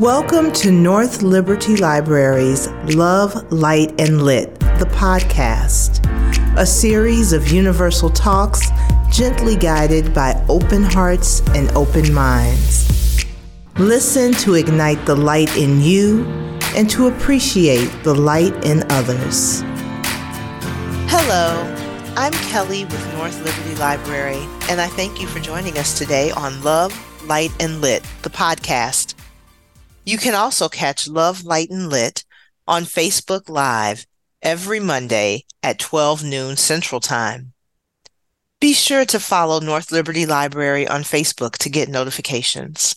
Welcome to North Liberty Library's Love, Light, and Lit, the podcast, a series of universal talks gently guided by open hearts and open minds. Listen to ignite the light in you and to appreciate the light in others. Hello, I'm Kelly with North Liberty Library, and I thank you for joining us today on Love, Light, and Lit, the podcast. You can also catch Love, Light, and Lit on Facebook Live every Monday at 12 noon Central Time. Be sure to follow North Liberty Library on Facebook to get notifications.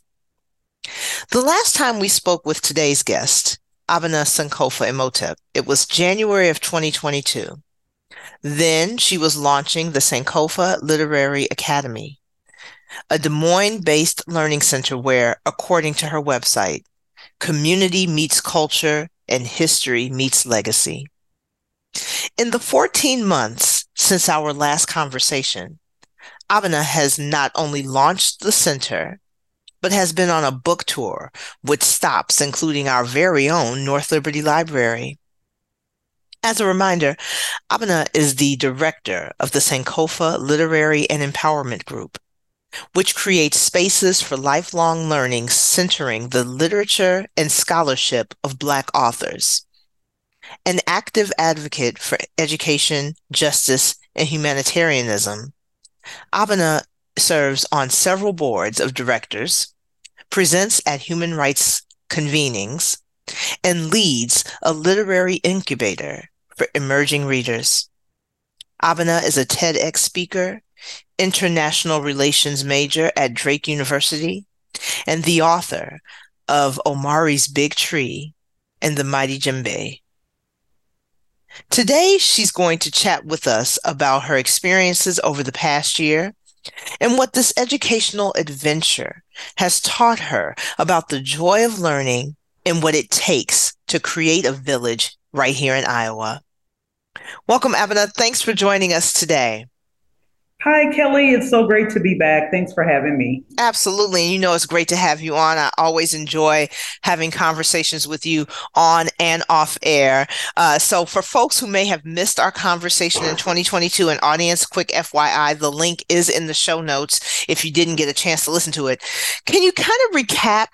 The last time we spoke with today's guest, Abena Sankofa Imhotep, it was January of 2022. Then she was launching the Sankofa Literary Academy, a Des Moines based learning center where, according to her website, community meets culture and history meets legacy. In the 14 months since our last conversation, Abena has not only launched the center, but has been on a book tour with stops including our very own North Liberty Library. As a reminder, Abena is the director of the Sankofa Literary and Empowerment Group, which creates spaces for lifelong learning centering the literature and scholarship of Black authors. An active advocate for education, justice, and humanitarianism, Abena serves on several boards of directors, presents at human rights convenings, and leads a literary incubator for emerging readers. Abena is a TEDx speaker international relations major at Drake University and the author of Omari's Big Tree and the Mighty Djembe. Today, she's going to chat with us about her experiences over the past year and what this educational adventure has taught her about the joy of learning and what it takes to create a village right here in Iowa. Welcome, Abena. Thanks for joining us today. Hi, Kelly. It's so great to be back. Thanks for having me. Absolutely. You know, it's great to have you on. I always enjoy having conversations with you on and off air. Uh, so, for folks who may have missed our conversation in 2022, an audience quick FYI, the link is in the show notes if you didn't get a chance to listen to it. Can you kind of recap,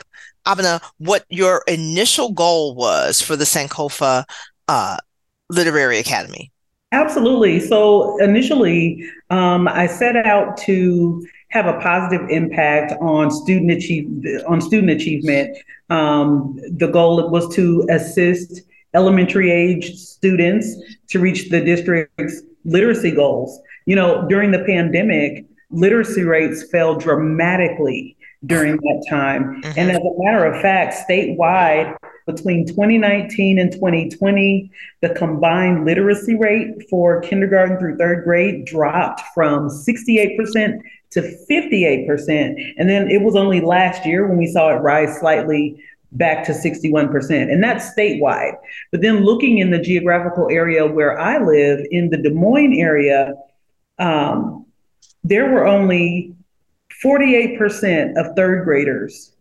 Abena, what your initial goal was for the Sankofa uh, Literary Academy? Absolutely. So initially, um, I set out to have a positive impact on student achieve on student achievement. Um, the goal was to assist elementary age students to reach the district's literacy goals. You know, during the pandemic, literacy rates fell dramatically during that time. Mm-hmm. And as a matter of fact, statewide, between 2019 and 2020, the combined literacy rate for kindergarten through third grade dropped from 68% to 58%. And then it was only last year when we saw it rise slightly back to 61%. And that's statewide. But then looking in the geographical area where I live, in the Des Moines area, um, there were only 48% of third graders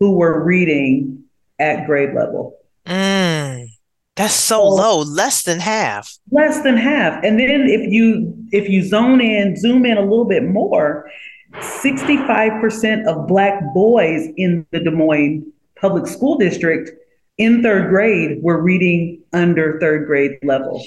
who were reading at grade level. Mm, that's so, so low, less than half. Less than half. And then if you if you zone in, zoom in a little bit more, 65% of black boys in the Des Moines public school district in third grade were reading under third grade level.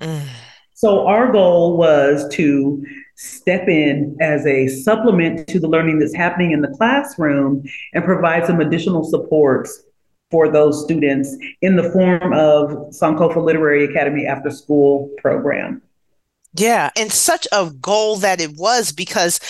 Mm. So our goal was to step in as a supplement to the learning that's happening in the classroom and provide some additional supports for those students in the form of Sankofa Literary Academy after school program. Yeah, and such a goal that it was because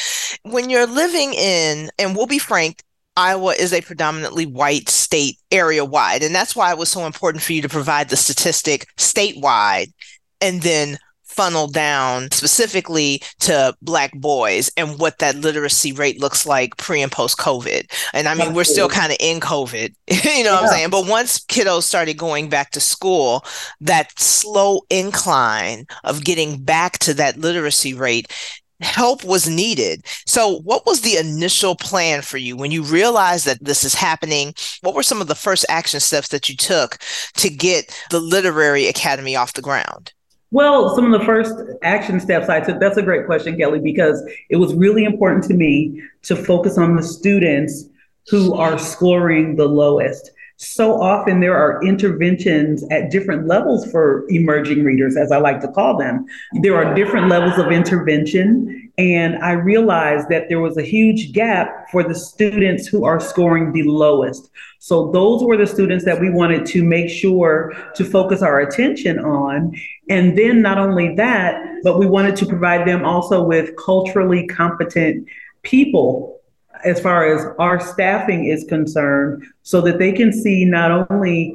when you're living in, and we'll be frank, Iowa is a predominantly white state area wide. And that's why it was so important for you to provide the statistic statewide and then funnel down specifically to black boys and what that literacy rate looks like pre and post COVID. And I mean, we're still kind of in COVID, you know yeah. what I'm saying? But once kiddos started going back to school, that slow incline of getting back to that literacy rate help was needed. So, what was the initial plan for you when you realized that this is happening? What were some of the first action steps that you took to get the Literary Academy off the ground? Well, some of the first action steps I took, that's a great question, Kelly, because it was really important to me to focus on the students who are scoring the lowest so often there are interventions at different levels for emerging readers, as I like to call them. There are different levels of intervention. And I realized that there was a huge gap for the students who are scoring the lowest. So those were the students that we wanted to make sure to focus our attention on. And then not only that, but we wanted to provide them also with culturally competent people as far as our staffing is concerned, so that they can see not only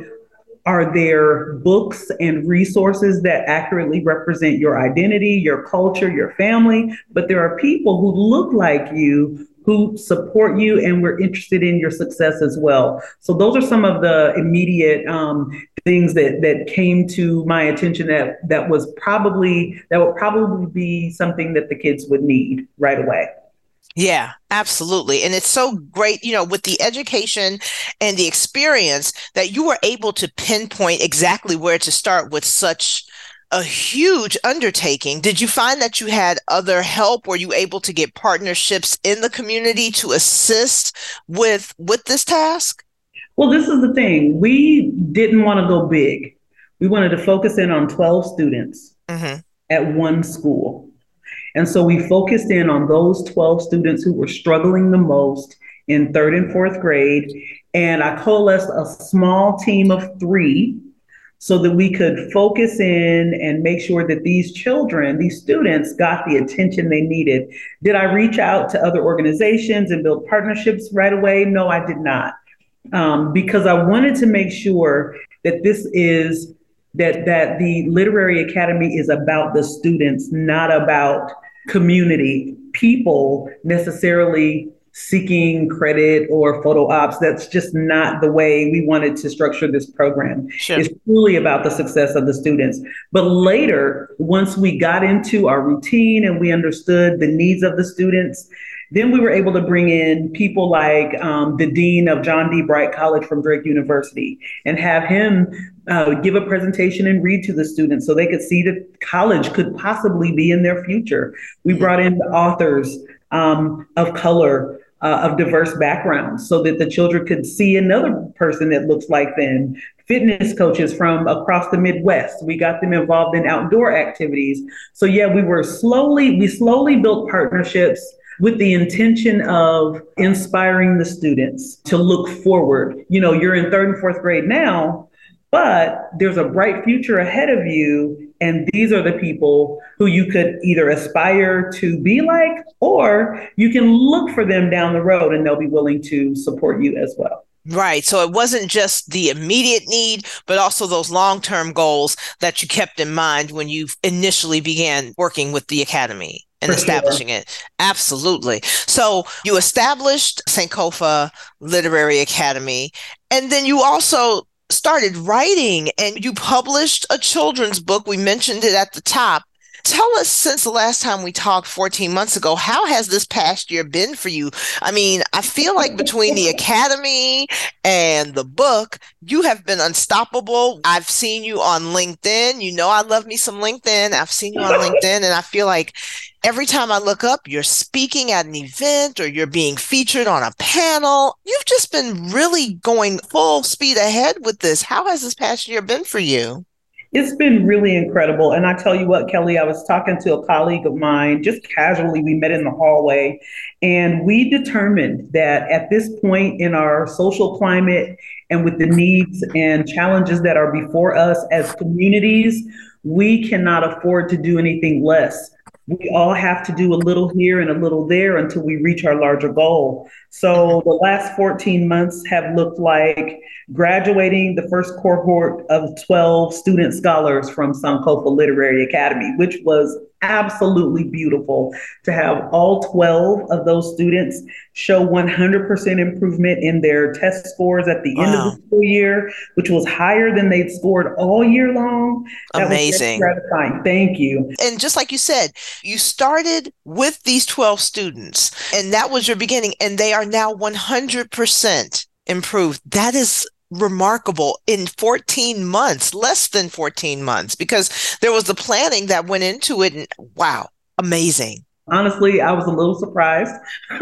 are there books and resources that accurately represent your identity, your culture, your family, but there are people who look like you who support you and we're interested in your success as well. So those are some of the immediate um, things that that came to my attention that that was probably that would probably be something that the kids would need right away. Yeah, absolutely. And it's so great, you know, with the education and the experience that you were able to pinpoint exactly where to start with such a huge undertaking. Did you find that you had other help? Were you able to get partnerships in the community to assist with with this task? Well, this is the thing. We didn't want to go big. We wanted to focus in on 12 students mm-hmm. at one school. And so we focused in on those 12 students who were struggling the most in third and fourth grade. And I coalesced a small team of three so that we could focus in and make sure that these children, these students, got the attention they needed. Did I reach out to other organizations and build partnerships right away? No, I did not. Um, because I wanted to make sure that this is that that the literary academy is about the students not about community people necessarily seeking credit or photo ops. That's just not the way we wanted to structure this program. Sure. It's truly about the success of the students. But later, once we got into our routine and we understood the needs of the students, then we were able to bring in people like um, the dean of John Dee Bright College from Drake University and have him uh, give a presentation and read to the students so they could see that college could possibly be in their future. We brought in authors um, of color. Uh, of diverse backgrounds so that the children could see another person that looks like them fitness coaches from across the Midwest. We got them involved in outdoor activities. So yeah, we were slowly, we slowly built partnerships with the intention of inspiring the students to look forward. You know, you're in third and fourth grade now, but there's a bright future ahead of you. And these are the people who you could either aspire to be like, or you can look for them down the road and they'll be willing to support you as well. Right. So it wasn't just the immediate need, but also those long term goals that you kept in mind when you initially began working with the Academy and For establishing sure. it. Absolutely. So you established Sankofa Literary Academy, and then you also started writing and you published a children's book. We mentioned it at the top. Tell us since the last time we talked 14 months ago, how has this past year been for you? I mean, I feel like between the academy and the book, you have been unstoppable. I've seen you on LinkedIn. You know, I love me some LinkedIn. I've seen you on LinkedIn, and I feel like every time I look up, you're speaking at an event or you're being featured on a panel. You've just been really going full speed ahead with this. How has this past year been for you? It's been really incredible. And I tell you what, Kelly, I was talking to a colleague of mine just casually. We met in the hallway, and we determined that at this point in our social climate and with the needs and challenges that are before us as communities, we cannot afford to do anything less we all have to do a little here and a little there until we reach our larger goal. So the last 14 months have looked like graduating the first cohort of 12 student scholars from Sankofa Literary Academy, which was absolutely beautiful to have all 12 of those students show 100% improvement in their test scores at the wow. end of the school year, which was higher than they'd scored all year long. That Amazing. gratifying. Thank you. And just like you said, you started with these 12 students, and that was your beginning, and they are now 100% improved. That is remarkable in 14 months, less than 14 months, because there was the planning that went into it. And wow, amazing. Honestly, I was a little surprised.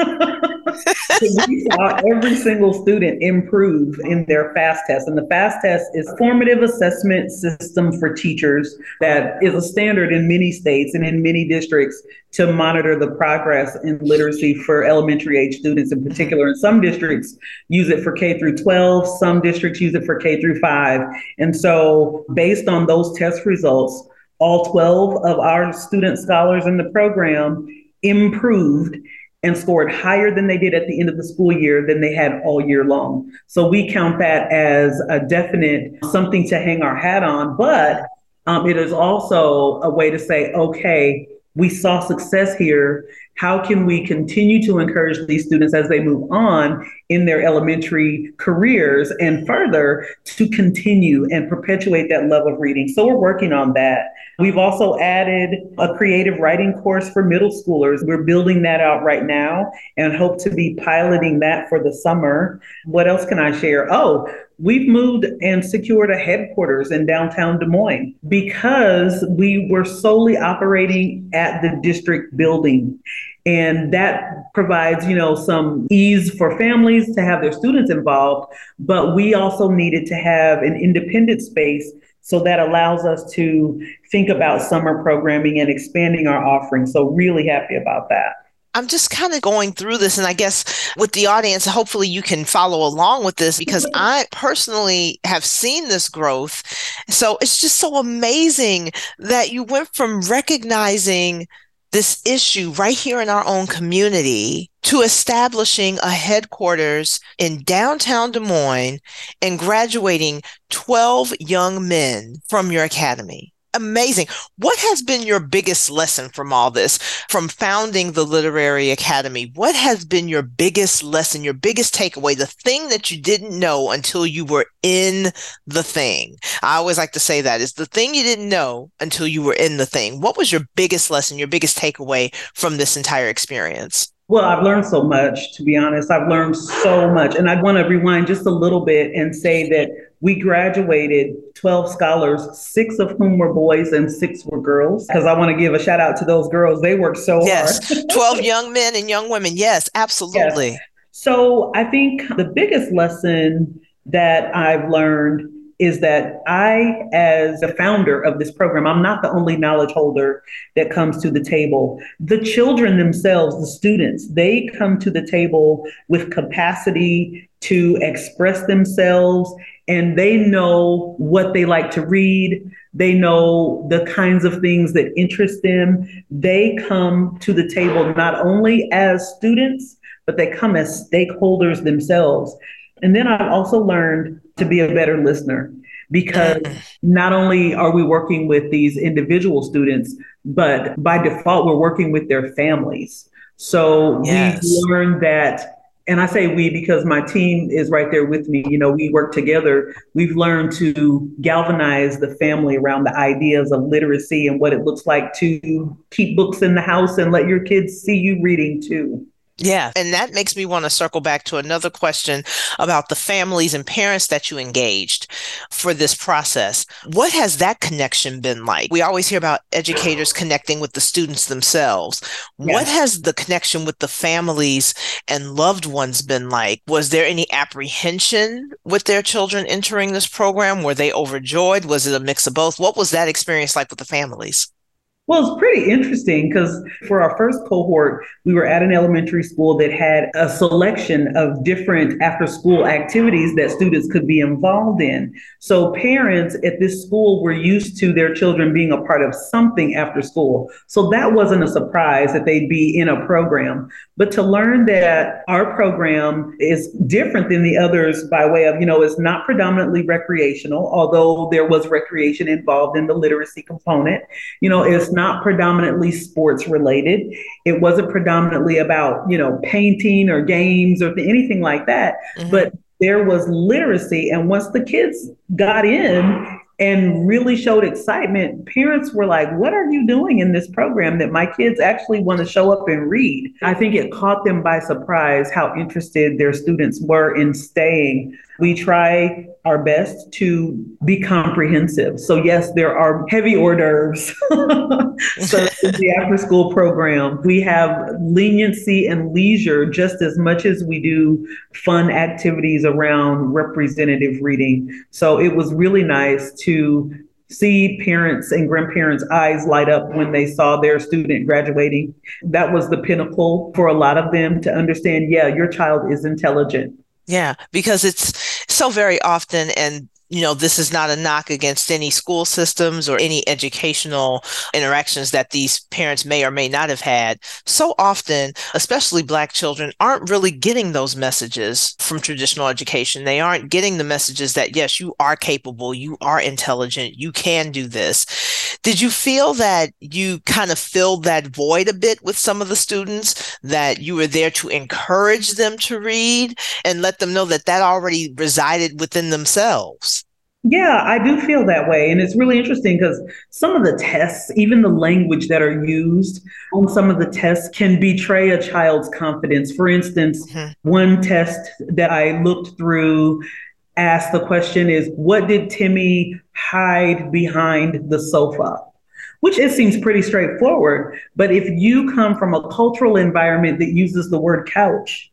we saw every single student improve in their FAST test. And the FAST test is formative assessment system for teachers that is a standard in many states and in many districts to monitor the progress in literacy for elementary age students in particular. And some districts use it for K through 12, some districts use it for K through 5. And so based on those test results, all 12 of our student scholars in the program improved and scored higher than they did at the end of the school year than they had all year long. So we count that as a definite something to hang our hat on, but um, it is also a way to say, okay, we saw success here. How can we continue to encourage these students as they move on in their elementary careers and further to continue and perpetuate that love of reading? So we're working on that. We've also added a creative writing course for middle schoolers. We're building that out right now and hope to be piloting that for the summer. What else can I share? Oh, We've moved and secured a headquarters in downtown Des Moines because we were solely operating at the district building. And that provides, you know, some ease for families to have their students involved, but we also needed to have an independent space so that allows us to think about summer programming and expanding our offerings. So really happy about that. I'm just kind of going through this, and I guess with the audience, hopefully you can follow along with this because mm-hmm. I personally have seen this growth. So it's just so amazing that you went from recognizing this issue right here in our own community to establishing a headquarters in downtown Des Moines and graduating 12 young men from your academy amazing. What has been your biggest lesson from all this, from founding the Literary Academy? What has been your biggest lesson, your biggest takeaway, the thing that you didn't know until you were in the thing? I always like to say that is the thing you didn't know until you were in the thing. What was your biggest lesson, your biggest takeaway from this entire experience? Well, I've learned so much, to be honest. I've learned so much. And I want to rewind just a little bit and say that we graduated 12 scholars, six of whom were boys and six were girls. Because I want to give a shout out to those girls. They worked so yes. hard. 12 young men and young women. Yes, absolutely. Yes. So I think the biggest lesson that I've learned is that I, as the founder of this program, I'm not the only knowledge holder that comes to the table. The children themselves, the students, they come to the table with capacity to express themselves and they know what they like to read. They know the kinds of things that interest them. They come to the table not only as students, but they come as stakeholders themselves. And then I've also learned to be a better listener because mm. not only are we working with these individual students, but by default, we're working with their families. So yes. we've learned that and I say we because my team is right there with me. You know, we work together. We've learned to galvanize the family around the ideas of literacy and what it looks like to keep books in the house and let your kids see you reading too. Yeah. And that makes me want to circle back to another question about the families and parents that you engaged for this process. What has that connection been like? We always hear about educators connecting with the students themselves. Yes. What has the connection with the families and loved ones been like? Was there any apprehension with their children entering this program? Were they overjoyed? Was it a mix of both? What was that experience like with the families? Well, it's pretty interesting because for our first cohort, we were at an elementary school that had a selection of different after school activities that students could be involved in. So parents at this school were used to their children being a part of something after school. So that wasn't a surprise that they'd be in a program. But to learn that our program is different than the others by way of, you know, it's not predominantly recreational, although there was recreation involved in the literacy component. You know, it's was not predominantly sports related. It wasn't predominantly about, you know, painting or games or anything like that. Mm-hmm. But there was literacy. And once the kids got in and really showed excitement, parents were like, What are you doing in this program that my kids actually want to show up and read? I think it caught them by surprise how interested their students were in staying. We try our best to be comprehensive. So, yes, there are heavy hors d'oeuvres. so, the after school program, we have leniency and leisure just as much as we do fun activities around representative reading. So, it was really nice to see parents and grandparents' eyes light up when they saw their student graduating. That was the pinnacle for a lot of them to understand yeah, your child is intelligent. Yeah, because it's so very often, and you know, this is not a knock against any school systems or any educational interactions that these parents may or may not have had. So often, especially Black children, aren't really getting those messages from traditional education. They aren't getting the messages that, yes, you are capable, you are intelligent, you can do this. Did you feel that you kind of filled that void a bit with some of the students, that you were there to encourage them to read and let them know that that already resided within themselves? Yeah, I do feel that way. And it's really interesting because some of the tests, even the language that are used on some of the tests, can betray a child's confidence. For instance, mm-hmm. one test that I looked through asked the question is what did Timmy hide behind the sofa? Which it seems pretty straightforward. But if you come from a cultural environment that uses the word couch,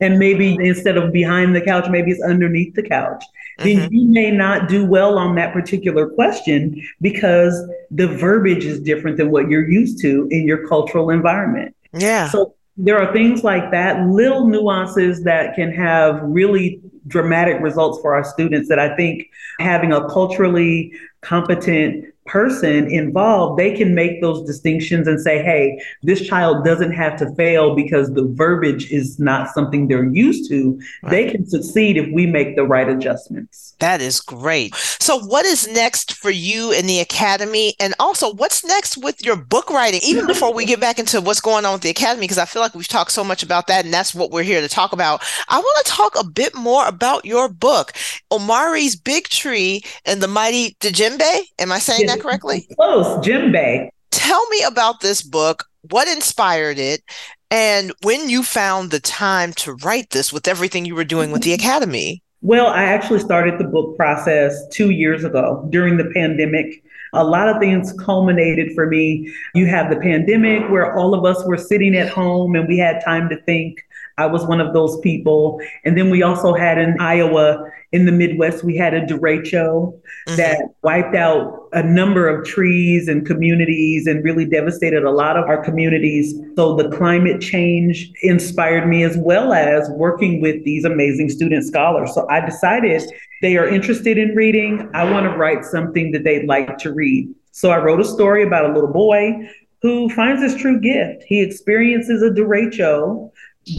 and maybe instead of behind the couch, maybe it's underneath the couch then mm-hmm. you may not do well on that particular question because the verbiage is different than what you're used to in your cultural environment. Yeah. So there are things like that, little nuances that can have really dramatic results for our students that I think having a culturally competent person involved, they can make those distinctions and say, hey, this child doesn't have to fail because the verbiage is not something they're used to. Right. They can succeed if we make the right adjustments. That is great. So, what is next for you in the academy? And also, what's next with your book writing? Even before we get back into what's going on with the academy, because I feel like we've talked so much about that, and that's what we're here to talk about. I want to talk a bit more about your book, Omari's Big Tree and the Mighty Djembe. Am I saying that correctly? Close, Djembe. Tell me about this book. What inspired it? And when you found the time to write this with everything you were doing with the Academy? Well, I actually started the book process two years ago during the pandemic. A lot of things culminated for me. You have the pandemic where all of us were sitting at home and we had time to think. I was one of those people. And then we also had in Iowa, in the Midwest, we had a derecho mm-hmm. that wiped out a number of trees and communities and really devastated a lot of our communities. So the climate change inspired me as well as working with these amazing student scholars. So I decided they are interested in reading. I want to write something that they'd like to read. So I wrote a story about a little boy who finds his true gift. He experiences a derecho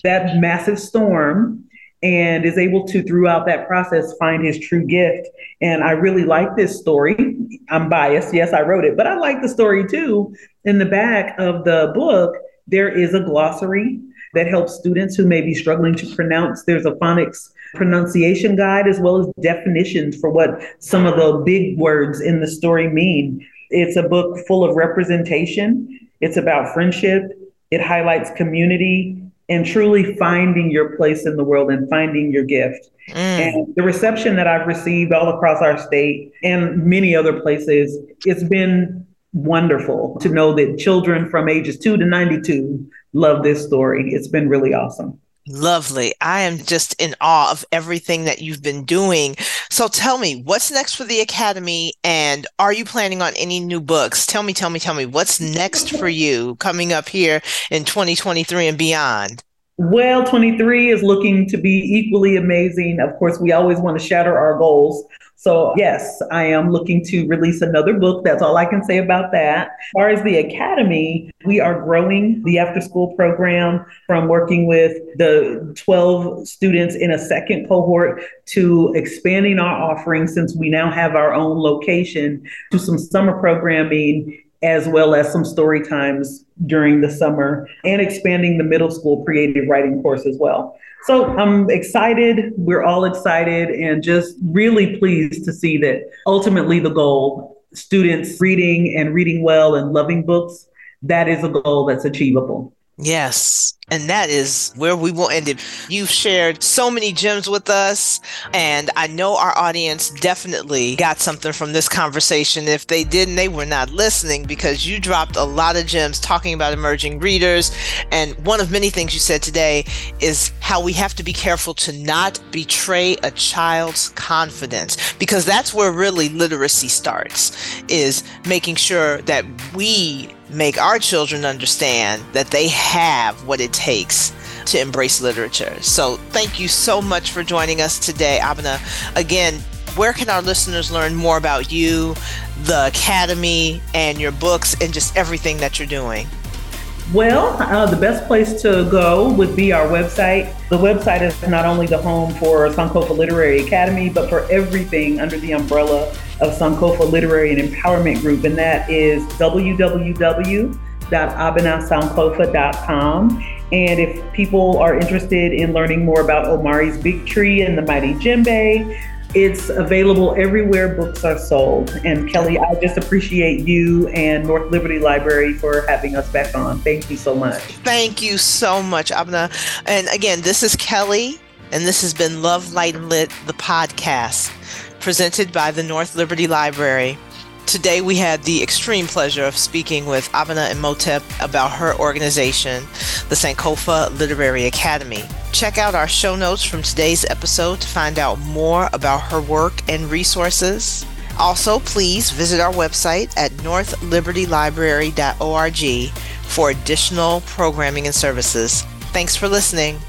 that massive storm and is able to throughout that process find his true gift. And i really like this story. I'm biased. Yes i wrote it but i like the story too. In the back of the book there is a glossary that helps students who may be struggling to pronounce. There's a phonics pronunciation guide as well as definitions for what some of the big words in the story mean. It's a book full of representation. It's about friendship. It highlights community and truly finding your place in the world and finding your gift. Mm. And the reception that I've received all across our state and many other places, it's been wonderful to know that children from ages 2 to 92 love this story. It's been really awesome. Lovely. I am just in awe of everything that you've been doing. So tell me, what's next for the Academy? And are you planning on any new books? Tell me, tell me, tell me, what's next for you coming up here in 2023 and beyond? Well, 23 is looking to be equally amazing. Of course, we always want to shatter our goals. So, yes, I am looking to release another book. That's all I can say about that. As far as the Academy, we are growing the after school program from working with the 12 students in a second cohort to expanding our offerings since we now have our own location to some summer programming as well as some story times during the summer and expanding the middle school creative writing course as well. So I'm excited. We're all excited and just really pleased to see that ultimately the goal students reading and reading well and loving books that is a goal that's achievable. Yes. And that is where we will end it. You've shared so many gems with us, and I know our audience definitely got something from this conversation. If they didn't, they were not listening because you dropped a lot of gems talking about emerging readers. And one of many things you said today is how we have to be careful to not betray a child's confidence because that's where really literacy starts is making sure that we make our children understand that they have what it takes to embrace literature. So thank you so much for joining us today, Abena. Again, where can our listeners learn more about you, the Academy, and your books, and just everything that you're doing? Well, uh, the best place to go would be our website. The website is not only the home for Sankofa Literary Academy, but for everything under the umbrella of Sankofa Literary and Empowerment Group, and that is www.abenasankofa.com. And if people are interested in learning more about Omari's Big Tree and the Mighty Djembe, it's available everywhere books are sold. And Kelly, I just appreciate you and North Liberty Library for having us back on. Thank you so much. Thank you so much, Abna. And again, this is Kelly, and this has been Love, Light, and Lit, the podcast, presented by the North Liberty Library. Today, we had the extreme pleasure of speaking with Abena Imhotep about her organization, the Sankofa Literary Academy. Check out our show notes from today's episode to find out more about her work and resources. Also, please visit our website at northlibertylibrary.org for additional programming and services. Thanks for listening.